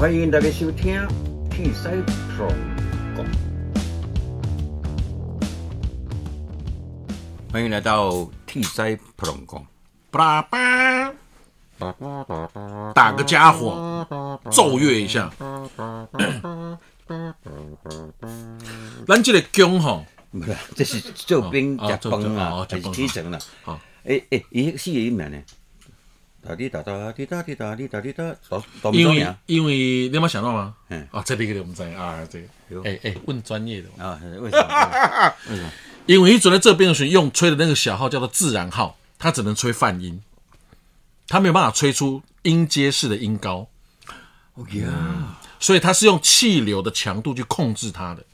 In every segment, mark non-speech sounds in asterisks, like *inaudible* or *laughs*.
欢迎大家收听《铁西 Pro 讲》，欢迎来到《铁西 Pro 讲》。叭叭，打个家伙，奏乐一下。咱这个姜吼，不是，这是做兵哦食饭啊哦，还是食饭起床啦？好，诶诶，伊四个音名呢？哒滴哒哒滴哒滴哒滴哒滴哒，哆哆因为？因为你有没有想到吗？嗯啊，这个我们在啊，这个，哎哎，问专业的哦，啊，为什么？为什么？因为一准在这边的时候用吹的那个小号叫做自然号，它只能吹泛音，它没有办法吹出音阶式的音高，哦呀，所以它是用气流的强度去控制它的。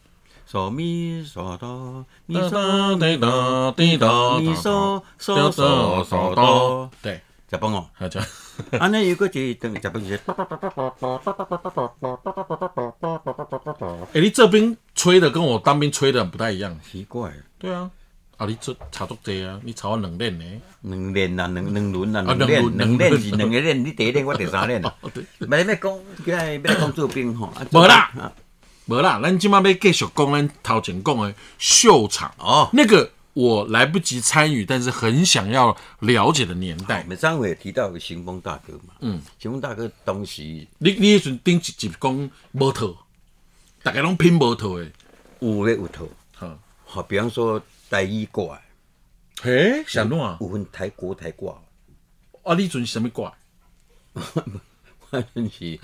嗦咪嗦哆咪哒嗦哒哒滴哒咪嗦嗦嗦嗦哆，对，食崩哦。还有这样。安尼有个一等食饭就是，哎、你这边吹的跟我当兵吹的不太一样。奇怪，对啊，啊，你这差足多啊，你差我两练呢。两练啊，两两轮啊，啊两练，两练是两个练，你第一练，我第三练。哦，对，咪要讲，今日要来讲做兵吼，啊无啦啊没啦，咱今晚要继续讲咱头前讲的秀场哦那个我来不及参与，但是很想要了解的年代。每张伟提到行风大哥嘛，嗯，行风大哥当时你你迄阵顶一集讲无套，大家拢拼无套的。有咧有头，哈，好，比方说台语歌，嘿，想弄啊？有分台国台挂，啊，你阵是什么歌？*laughs* 反正是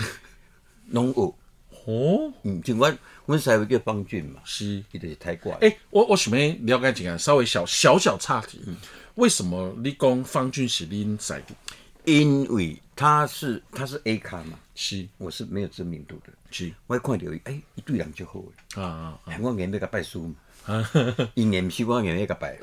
拢有。哦，嗯，就我阮师傅叫方俊嘛，是。伊就是台歌。哎、我我想要了解一下，稍微小小小岔题，为什么你讲方俊是恁师弟？因为他是他是 A 咖嘛，是我是没有知名度的。是我一看到伊，哎，一对人就好诶。啊啊啊！我硬要甲拜师嘛，*laughs* 伊硬毋是我硬要甲拜。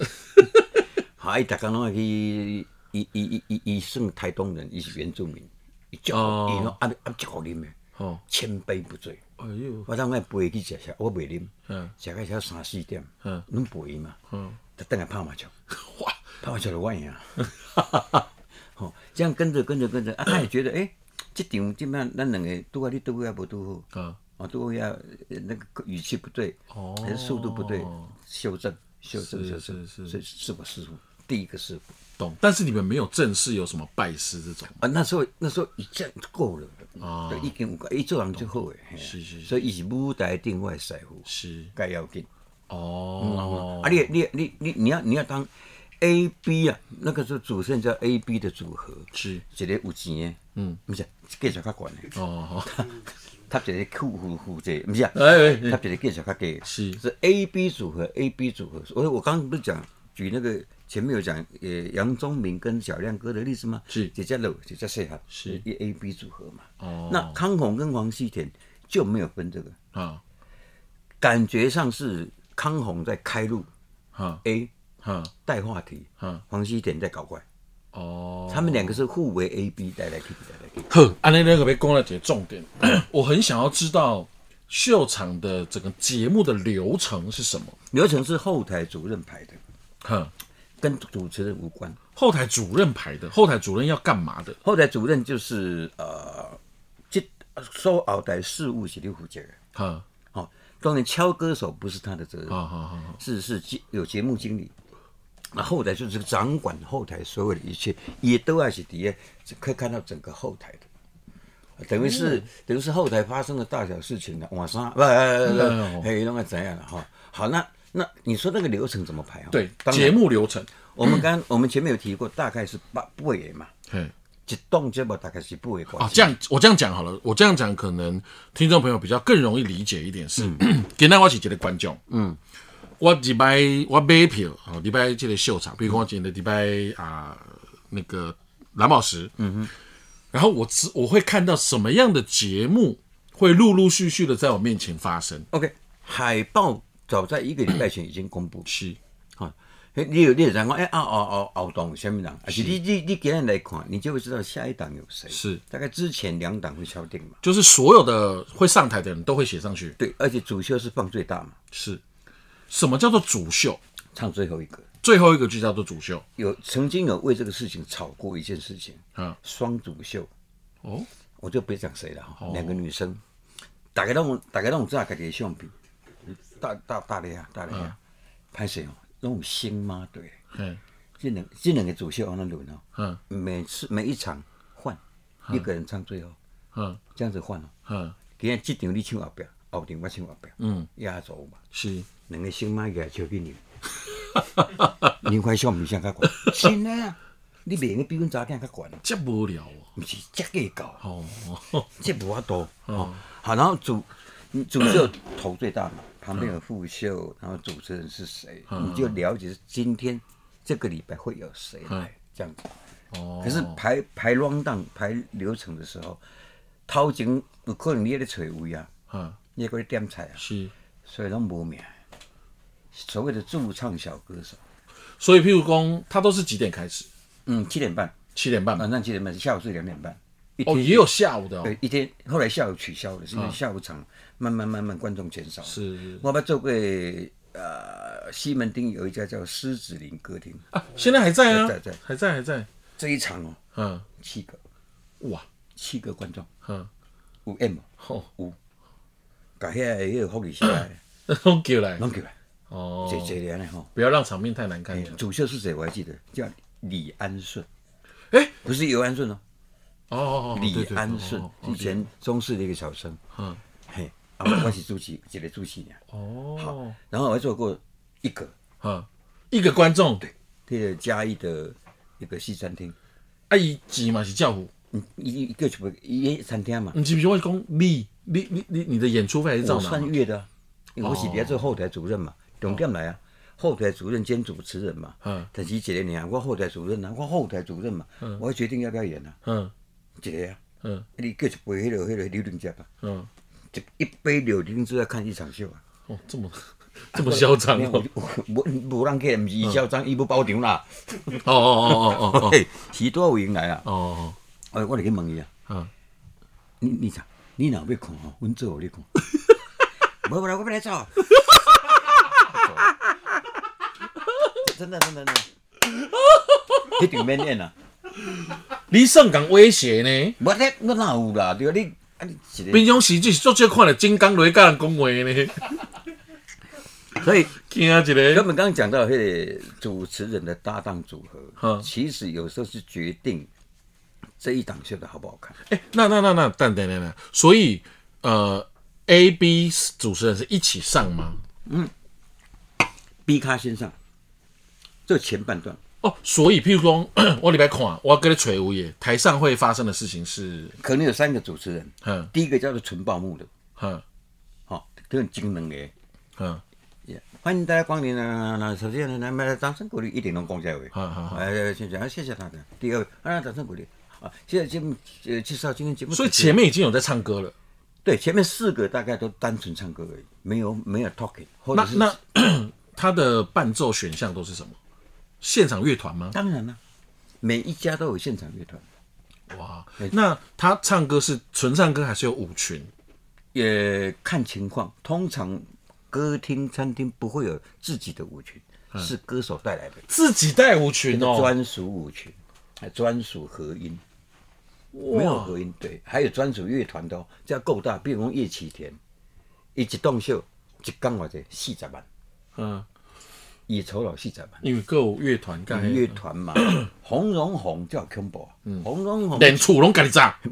*laughs* 好，伊逐工拢会去，伊伊伊伊伊算台东人，伊是原住民，伊足哦伊拢暗暗足好啉诶，哦，千杯不醉。哎呦，我当我陪去食食，我袂啉，嗯。食到才三四点，嗯。拢陪伊嘛，嗯，就等下拍麻将，*laughs* 哇，拍麻将就我赢。*laughs* 吼，这样跟着跟着跟着，啊，*coughs* 他也觉得，哎，这场基本上咱两个拄啊，你拄啊无拄好。啊，啊，都要呃那个语气不对，哦。还是速度不对，修正，修正，是修正，是是。所以是我师傅，第一个师傅懂。但是你们没有正式有什么拜师这种，啊，那时候那时候已经够了，哦对，已经有个，伊做人就好诶，嘿。啊是是。是所以伊是舞台顶外师傅，是。该要紧。哦，啊，你你你你你要你要当 A B 啊，那个时候主持人叫 A B 的组合，是。一个有钱的，嗯，不是技术较悬的，哦，*laughs* 他一个酷负负责，不是啊，哎哎哎。他一个技术较低，是。是 A B 组合，A B 组合。我我刚刚不是讲举那个前面有讲呃杨宗明跟小亮哥的例子吗？是。这叫老，这叫适合，是。一 A B 组合嘛。哦。那康宏跟黄西田就没有分这个，啊。感觉上是康宏在开路哈，A 哈。带话题，哈。黄西田在搞怪，哦，他们两个是互为 A B 带来 K 带来 K。呵，安尼那个被讲了几个重点，*clears throat* 我很想要知道秀场的整个节目的流程是什么。流程是后台主任排的，哼，跟主持人无关。后台主任排的，后台主任要干嘛的？后台主任就是呃，这收后台事务是你负责的。哈，哦，当然敲歌手不是他的责任，好好好好，是是节有节目经理。那后台就是掌管后台所有的一切，也都要是底下可以看到整个后台的，等于是、等于是后台发生的大小事情呢，晚上不哦嘿，弄个怎样了哈？好，那那你说那个流程怎么排啊？对，节目流程，我们刚 *coughs* 我们前面有提过，大概是八八个嘛，嘿，一档节目大概是八个关啊，这样我这样讲好了，我这样讲可能听众朋友比较更容易理解一点是，*coughs* 简单我是一个观众，嗯，我礼拜我买票，哦，礼拜这个秀场，比如说我今天礼拜啊那个蓝宝石，嗯哼，然后我知我会看到什么样的节目会陆陆续续的在我面前发生，OK，海报早在一个礼拜前已经公布，是。哈，嘿你有你有人讲，哎啊后后后档有什么人？而且你你你今天来看，你就会知道下一档有谁。是，大概之前两档会敲定嘛？就是所有的会上台的人都会写上去，对，而且主秀是放最大嘛，是。什么叫做主秀？唱最后一个。最后一个就叫做主秀。有曾经有为这个事情吵过一件事情，啊，双主秀。哦，我就不讲谁了哈，两个女生，大概拢大概拢有炸家己的相片，大大大的啊，大的啊，拍摄哦，拢有星妈对，嗯这两这两个主秀往那轮哦，嗯。每次每一场换一个人唱最后，嗯。这样子换哦。嗯，今天这场你唱后壁，后场我唱后壁，嗯，压轴嘛，是，两个星妈个笑给你，*laughs* 你快相片上较悬，*laughs* 真的啊，你袂用比阮查囝较悬，这无聊哦。毋是这计较。哦，这无法度。哦。好，然后主主秀头最大嘛，旁边有副秀，然后主持人是谁，你就了解今天这个礼拜会有谁来这样子。哦，可是排排 round down 排流程的时候，头前有可能你在找位啊，嗯，你在点菜啊，是，所以拢无名。所谓的驻唱小歌手，所以譬如讲，他都是几点开始？嗯，七点半，七点半。晚上七点半，下午是两点半。一哦，也有下午的哦。对，一天后来下午取消了，是因为下午场慢慢慢慢观众减少。是我们做过呃西门町有一家叫狮子林歌厅，啊，现在还在啊，在在还在还在。这一场哦嗯，七个哇，七个观众，嗯，有 M 哦，有，把遐个迄个福利社的都叫来。弄起来，哦，这这连的吼。不要让场面太难看哎。主秀是谁我还记得，叫李安顺，哎，不是尤安顺哦，哦哦哦，李安顺哦，以前中视的一个小生，嗯，嘿，啊，我是主持，一个主持人。哦，好然后我还做过一个，嗯，一个观众，对，这个嘉义的一个西餐厅，啊，伊钱嘛是教父，嗯，一一个就不一餐厅嘛，你是不记得我讲你你你你你的演出费还是照算月的、啊，因为我是底下做后台主任嘛，重点来啊，后台主任兼主持人嘛，嗯但是一个年我后台主任啊，我后台主任嘛，嗯我要决定要不要演啊，嗯一个啊，嗯。你叫一杯迄个迄个柳丁汁啊，嗯，一一杯柳丁汁要看一场秀啊，哦，这么 *laughs* 这么嚣张哦，*laughs* 无无人客，毋是伊嚣张，伊要包场啦，哦哦哦哦哦 *laughs* 嘿，许多有闲来啊，哦，哎，我来去问伊啊。嗯，你你讲，你若要看吼，阮做互你看。无无啦，我要来走。真的真的真的，一定免演啊！你算讲威胁呢？我咧我哪有啦？对啊，你啊你一个，平常时就是做这看了金刚雷甲人讲话呢，所以惊一个，他们刚刚讲到迄个主持人的搭档组合，嗯其实有时候是决定这一档秀的好不好看。哎，那那那那等等等等，所以呃，A、B 主持人是一起上吗？嗯 B 咖先上，这前半段哦，所以譬如说，*clears throat* 我礼拜看，我要跟你吹无耶，台上会发生的事情是，可能有三个主持人，嗯第一个叫做纯报幕的，嗯吼，这很精能的。嗯 Yeah，欢迎大家光临啊！那首先呢，来，掌声鼓励，一点都公在位。好好好哎，谢谢，啊谢谢大家。第二位，啊，掌声鼓励。啊，现在节目呃介绍今天节目所以，前面已经有在唱歌了。对前面四个大概都单纯唱歌而已，没有没有 talking，那那 *clears throat* 他的伴奏选项都是什么？现场乐团吗？当然了，每一家都有现场乐团，哇，那他唱歌是纯唱歌还是有舞群？也看情况。通常歌厅、餐厅不会有自己的舞群，是歌手带来的自己带舞群哦。专属舞群，还专属合音。没有合音，对，还有专属乐团的哦，这样够大。比如讲叶启田，伊一档秀一讲偌者四十万，嗯，伊酬劳四十万。因为各有乐团干乐团嘛，*coughs* 洪荣宏叫恐怖啊，洪荣宏连厝拢家己炸。*laughs*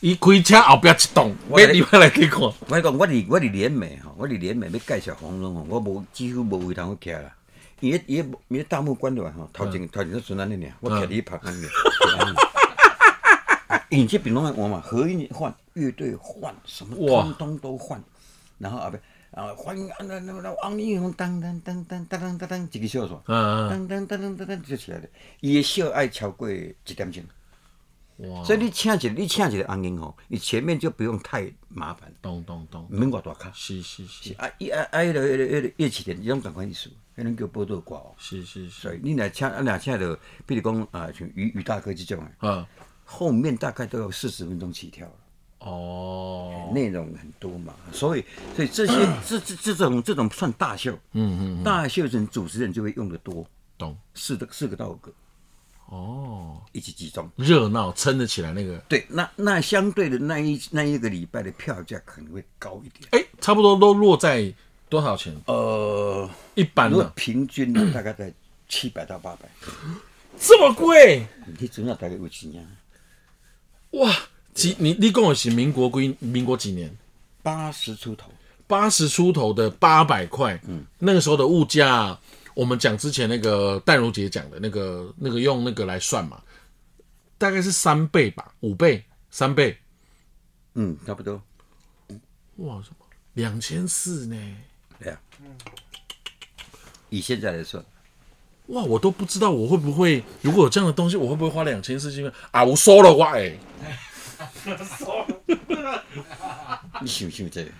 伊开车后壁一栋，我要你要来去看。我讲，我伫我伫联美吼，我伫联美要介绍洪荣宏，我无几乎无位通去徛啦。伊迄伊迄伊迄大幕关落来吼，头前头前迄阵安尼尔，我徛伫旁边尔。*laughs* 啊，因这边拢爱换嘛，合音换，乐队换，什么哇通通都换。然后后边啊，欢迎啊那那那王力宏，当当当当当当当当，一个小说，嗯当当当当当当就起来了。伊的秀爱超过一点钟。哇，所以你请一个，你请一个王英吼，你前面就不用太麻烦，咚咚咚，免偌大卡。是是是啊，伊啊啊，迄个迄个迄个乐器店，伊种共款意思，迄种叫报道歌哦。是是是，所以你若请啊，若请着，比如讲啊，像于于大哥这种的，啊，后面大概都要四十分钟起跳了，哦，内容很多嘛，所以所以这些 *coughs* 这这这种这种算大秀，嗯嗯，大秀人主持人就会用的多，懂。四个四个到五个，哦，一起集中。热闹撑得起来那个，对，那那相对的那一那一个礼拜的票价可能会高一点。哎，差不多都落在多少钱？呃，一般如果的平均呢，*coughs* 大概在七百到八百。这么贵你主要大概有几年？哇？几你你跟我是民国归民国几年？八十出头。八十出头的八百块，嗯，那个时候的物价，我们讲之前那个淡如姐讲的那个那个用那个来算嘛，大概是三倍吧，五倍，三倍，嗯，差不多。哇，什么两千四呢？对呀、以现在来算，哇，我都不知道我会不会，如果有这样的东西，我会不会花两千四去买啊？我收了我哎，*laughs* 你想想这个，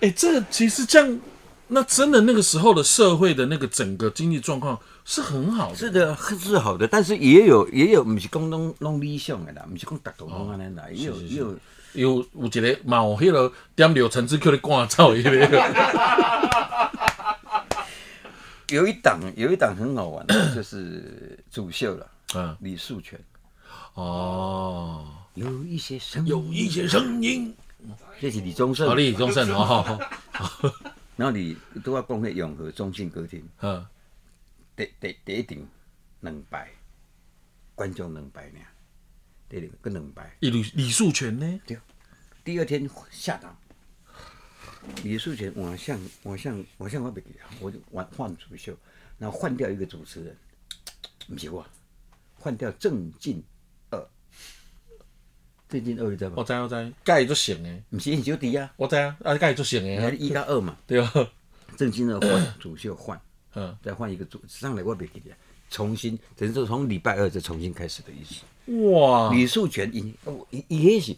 哎，这个其实这样，那真的那个时候的社会的那个整个经济状况是很好的，是的，是好的，但是也有也有，不是讲拢拢理想的啦，不是讲达到拢安尼啦，也有也有。有有一个嘛有迄个点着陈志 Q 的赶走迄个，*laughs* 有一档有一档很好玩的，就是 *coughs* 主秀了，嗯，李树全。哦，有一些声有音，一些声音，这是李宗盛。好，。李宗盛哦，*laughs* 然后你都要讲迄永和中信歌厅，*laughs* 嗯，第第第一场两百，观众两百呢，第二个两百。李李树全呢？对，第二天下档，李树全晚上晚上晚上我没给他，我就换换主秀，然后换掉一个主持人，不是我，换掉郑进二，郑进二你知道吗？我知我知，盖就行诶，不是因小弟啊，我知啊，啊盖就行你还诶，一加二嘛，*laughs* 对。啊，郑进二换主秀换，*coughs* 嗯，再换一个主上来我没给你，重新等于说从礼拜二再重新开始的意思。哇，李树全也哦也也许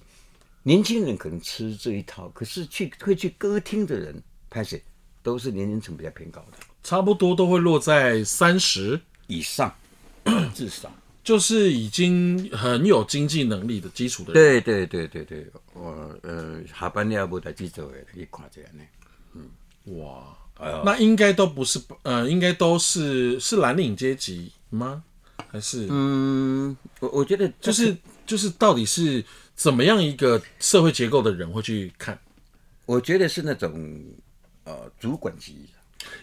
年轻人可能吃这一套，可是去会去歌厅的人，拍谁都是年龄层比较偏高的。差不多都会落在三十，以上，*coughs* 至少。就是已经很有经济能力的基础的人，对对对对对，我呃下班了无代志做的，去看这样呢。哇，哎呦那应该都不是，呃，应该都是是蓝领阶级吗？还是嗯，我我觉得就是就是到底是怎么样一个社会结构的人会去看？我觉得是那种呃主管级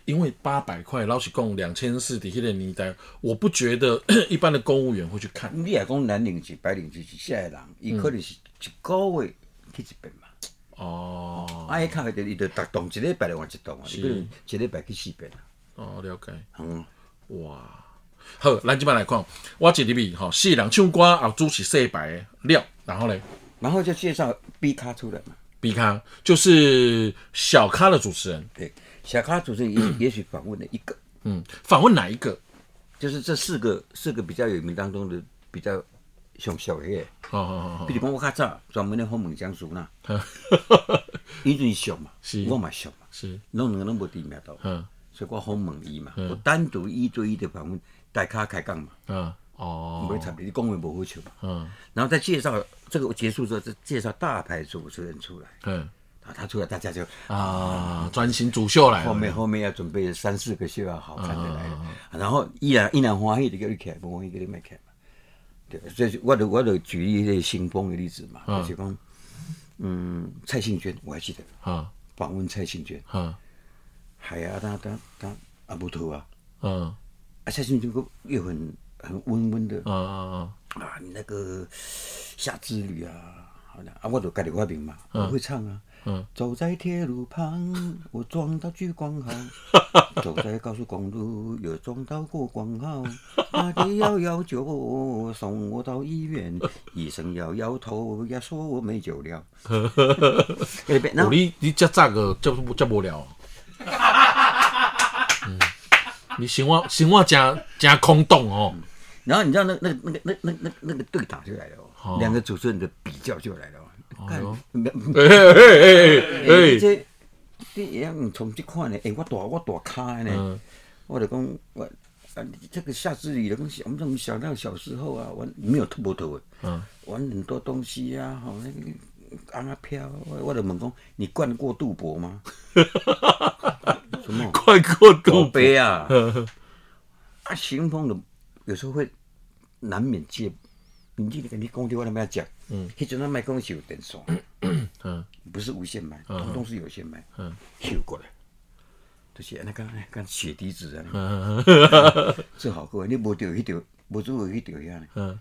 因为八百块老实共两千四的迄个年代，我不觉得 *coughs* 一般的公务员会去看。你也讲蓝领级、白领级是下的人，伊可能是一个月去一遍嘛。哦啊，伊较伊就逐栋一礼拜来换一栋啊，伊可能一礼拜去四遍啊。哦，了解。嗯，哇，好，咱即摆来看，我一入去吼，四人唱歌啊主是洗白的料，然后咧然后就介绍 B 咖出来嘛。，B 咖就是小咖的主持人，对，小咖主持人也 *clears throat* 也许访问了一个，嗯，访问哪一个？就是这四个四个比较有名当中的比较上小的，好好好好比如讲我较早专门的访问江苏啦，伊就是上嘛是，我嘛上嘛，是，拢两个拢无知名度，嗯。所以我访问伊嘛，我单独一对一的访问，大咖开讲嘛，嗯，哦，没差别，你讲话无好笑嘛，嗯。然后再介绍这个结束之后，再介绍大牌主持人出来，嗯啊，他出来大家就啊，专心主秀来了，后面后面要准备三四个秀要好看的来了，然后依然依然欢喜的叫你起来，不欢喜叫你卖起来嘛。对，所以我就我就举一个新风的例子嘛，就是讲，嗯，蔡幸娟我还记得。啊。访问蔡幸娟，啊。海啊，他他他阿不头啊，嗯啊蔡幸娟又很很温温的。啊啊啊，你那个夏之旅啊，好的。啊，我就家己发明嘛，我会唱啊。嗯。走在铁路旁，*laughs* 我撞到聚光号；*laughs* 走在高速公路，又撞到过光号。打给幺幺九，送我到医院，*laughs* 医生摇摇头，也说我没救了。你你这咋个遮遮无聊，嗯，你生活生活真真空洞哦，然后你知道那那个那个那那那那个对打就来了哦，两个主持人的比较就来了哦。看，没哎哎哎欸、哎哎，这你样从这款呢，诶、我大我大咖呢，嗯我就讲我啊，你这个夏之旅的东西，我们怎么想到小时候啊，玩没有吐不吐的，嗯，玩很多东西啊，好那个昂啊飘，我我就问讲，你灌过杜博吗？什么？灌过杜度杯啊！啊，行风的有时候会难免借你这个你工地我都没讲，嗯，迄阵咱麦讲是有电线，*coughs* 嗯，不是无线麦，通通是有线麦，嗯，修过来，就是那个讲，讲血滴子啊，*laughs* 做好过，你无掉迄条，无做迄条遐呢，嗯，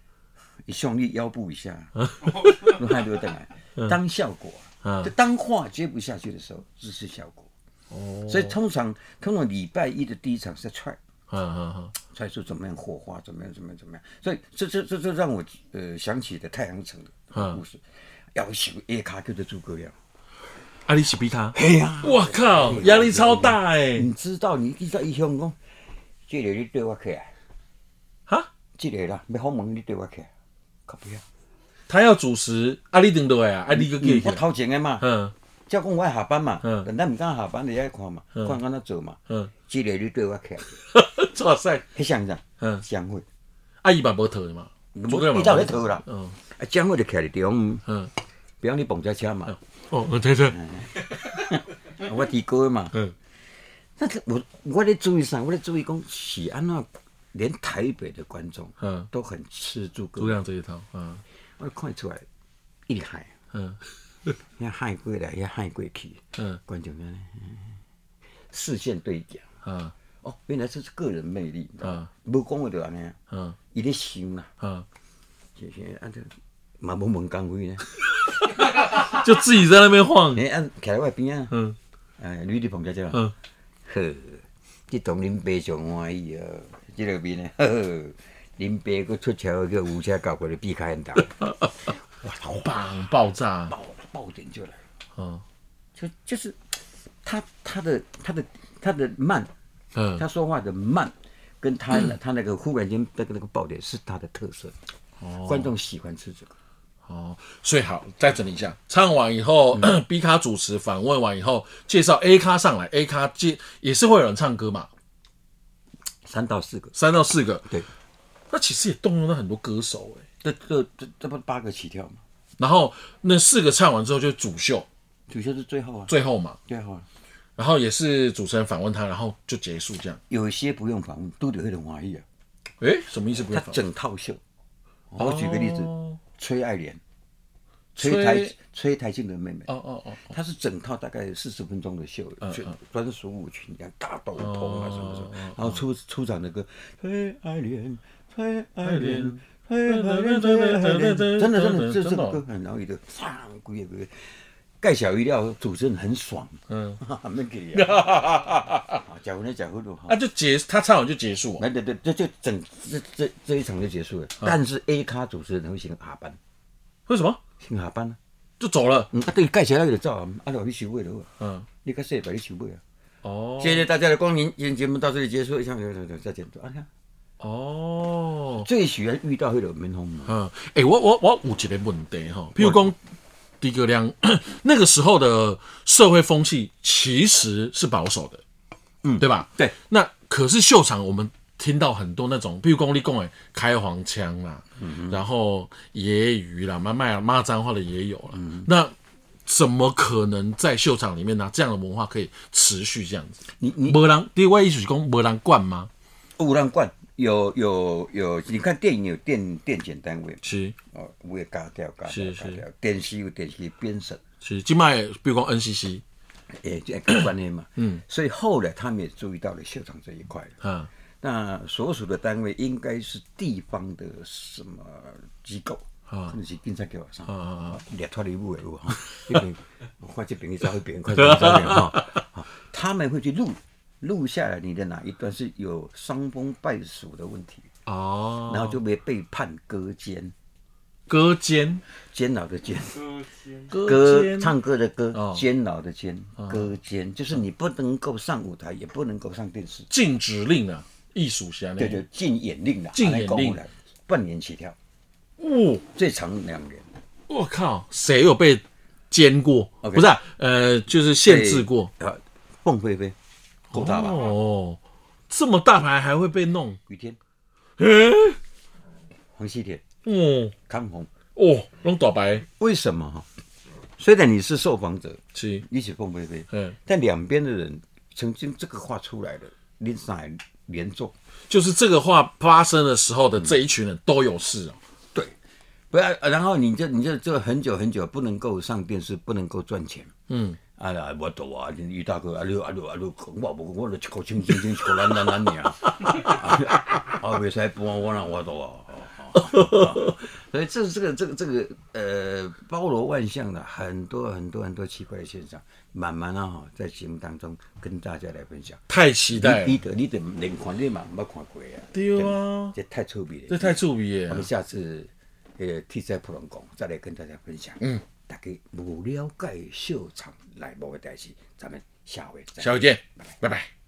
一向你腰部以下，那还就等来。当效果啊，就当话接不下去的时候，这是效果。哦，所以通常通常礼拜一的第一场是在踹。嗯嗯嗯，猜出怎么样火花，怎么样，怎么样，怎么样？所以这这这这让我呃想起的太阳城的故事，要求 A 卡克的诸葛亮，阿里西比他，嘿呀，我靠，压力超大哎！你知道你你知道伊想讲，这个你对我起来，哈，这个啦，要好问你对我起来，可不要。他要主持，阿里等对啊，阿里个给我掏钱的嘛，嗯，叫讲我下班嘛，嗯，咱唔敢下班，你爱看嘛，看安怎做嘛，嗯，这个你对我起来。*laughs* 哇塞，迄像啥？嗯，江惠，阿姨嘛无套的嘛，伊早咧套啦。嗯，啊江惠就徛伫地方，嗯，比方你碰只车嘛。哦，我睇睇。我弟哥嘛。嗯。但是 *laughs* 我我咧注意啥？我咧注意讲是安怎，连台北的观众，嗯，都很吃诸葛亮这一套。嗯。我看出来，厉害，嗯，*laughs* 一海过来，遐海过去，嗯，观众呢，视线对讲，嗯。哦，原来这是个人魅力，啊，无讲话就安尼，嗯，伊咧想啦，嗯，就是按照嘛无问岗位呢，*laughs* 就自己在那边晃，*laughs* 哎，按徛在外边啊，嗯，哎，女的碰姐姐，嗯，呵，这同林爸上欢喜啊，这个边呢，呵呵，林爸佫出桥个五车搞过来避开很大，哇，好棒，爆炸，爆爆点就来，嗯，就就是他他的他的他的慢。嗯，他说话的慢，跟他他那个忽然间那个那个爆点是他的特色，哦，观众喜欢吃这个，哦，所以好再整理一下，唱完以后，*clears throat* B 咖主持访问完以后，介绍 A 咖上来，A 咖接也是会有人唱歌嘛，三到四个，三到四个，对，那其实也动用了很多歌手哎，这这这这不八个起跳嘛，然后那四个唱完之后就主秀，主秀是最后啊，最后嘛，最后。然后也是主持人访问他，然后就结束这样。有一些不用访问，都得会很怀疑啊。哎，什么意思？不用他整套秀。我举个例子，崔爱莲，崔台崔台庆的妹妹。哦哦哦。她是整套大概四十分钟的秀，专属舞裙，这样大斗篷啊什么什么。然后出出场的歌，崔爱莲，崔爱莲，真的真的这这首歌很容易的唱，鬼也鬼。盖小鱼料，主持人很爽，嗯，没给啊，假婚的假婚路，啊就结，他唱完就结束，哎对对，这就整这这这一场就结束了。但是 A 咖主持人会先下班，为什么？先下班呢？就走了。嗯，对，盖小料就走啊，啊，我去收尾了。嗯，你看谁把你收尾啊？哦，谢谢大家的光临，今天节目到这里结束，下下下再见，啊看。哦，最喜欢遇到那种民风。嗯，哎，我我我有一个问题哈，譬如讲。诸葛亮 *coughs* 那个时候的社会风气其实是保守的，嗯，对吧？对。那可是秀场，我们听到很多那种，譬如公立公诶开黄腔啦，然后揶揄啦，骂骂骂脏话的也有了。那怎么可能在秀场里面呢？这样的文化可以持续这样子？你你没人另外一是讲没人惯吗？无人惯。有有有，你看电影有电电检单位，是。哦，我也嘎掉嘎掉嘎掉，电视有电视编审，是今麦比如讲 NCC，哎，这个观念嘛，嗯，所以后来他们也注意到了秀场这一块，嗯，那所属的单位应该是地方的什么机构？啊，可能是警察给我上，啊列脱礼物的路哈，这边快这边你找别人快这边哈，他们会去录。录下来你的哪一段是有伤风败俗的问题哦，然后就被被判割肩，割肩，监牢的监，歌唱歌的歌，监牢的监，割肩。就是你不能够上舞台，也不能够上电视，禁止令啊，艺术下对对，禁演令啊，禁演令，半年起跳，哦，最长两年，我靠，谁有被监过？不是，呃，就是限制过，凤飞飞。够大吧？哦，这么大牌还会被弄？雨天，黄西田，哦，康宏，哦，弄大白？为什么哈？虽然你是受访者，是一起凤飞飞，嗯，但两边的人曾经这个话出来的，连上连坐，就是这个话发生的时候的这一群人都有事啊。对，不要，然后你就你就就很久很久不能够上电视，不能够赚钱。嗯，啊啦，我懂啊，于大哥，啊你啊你啊你，我无我就一口清清清，一口烂烂烂尔，啊，袂使搬我哪我懂啊。所以这这个这个这个呃包罗万象的很多很多很多奇怪的现象，慢慢啊哈在节目当中跟大家来分享。太期待了你，你得你得连看你嘛没看过啊？对啊，这太臭屁了。这太触鼻耶我！们下次呃 T 在普龙宫再来跟大家分享。嗯，大家无了解秀场内幕的代志，咱们下回再见。下回见，拜拜。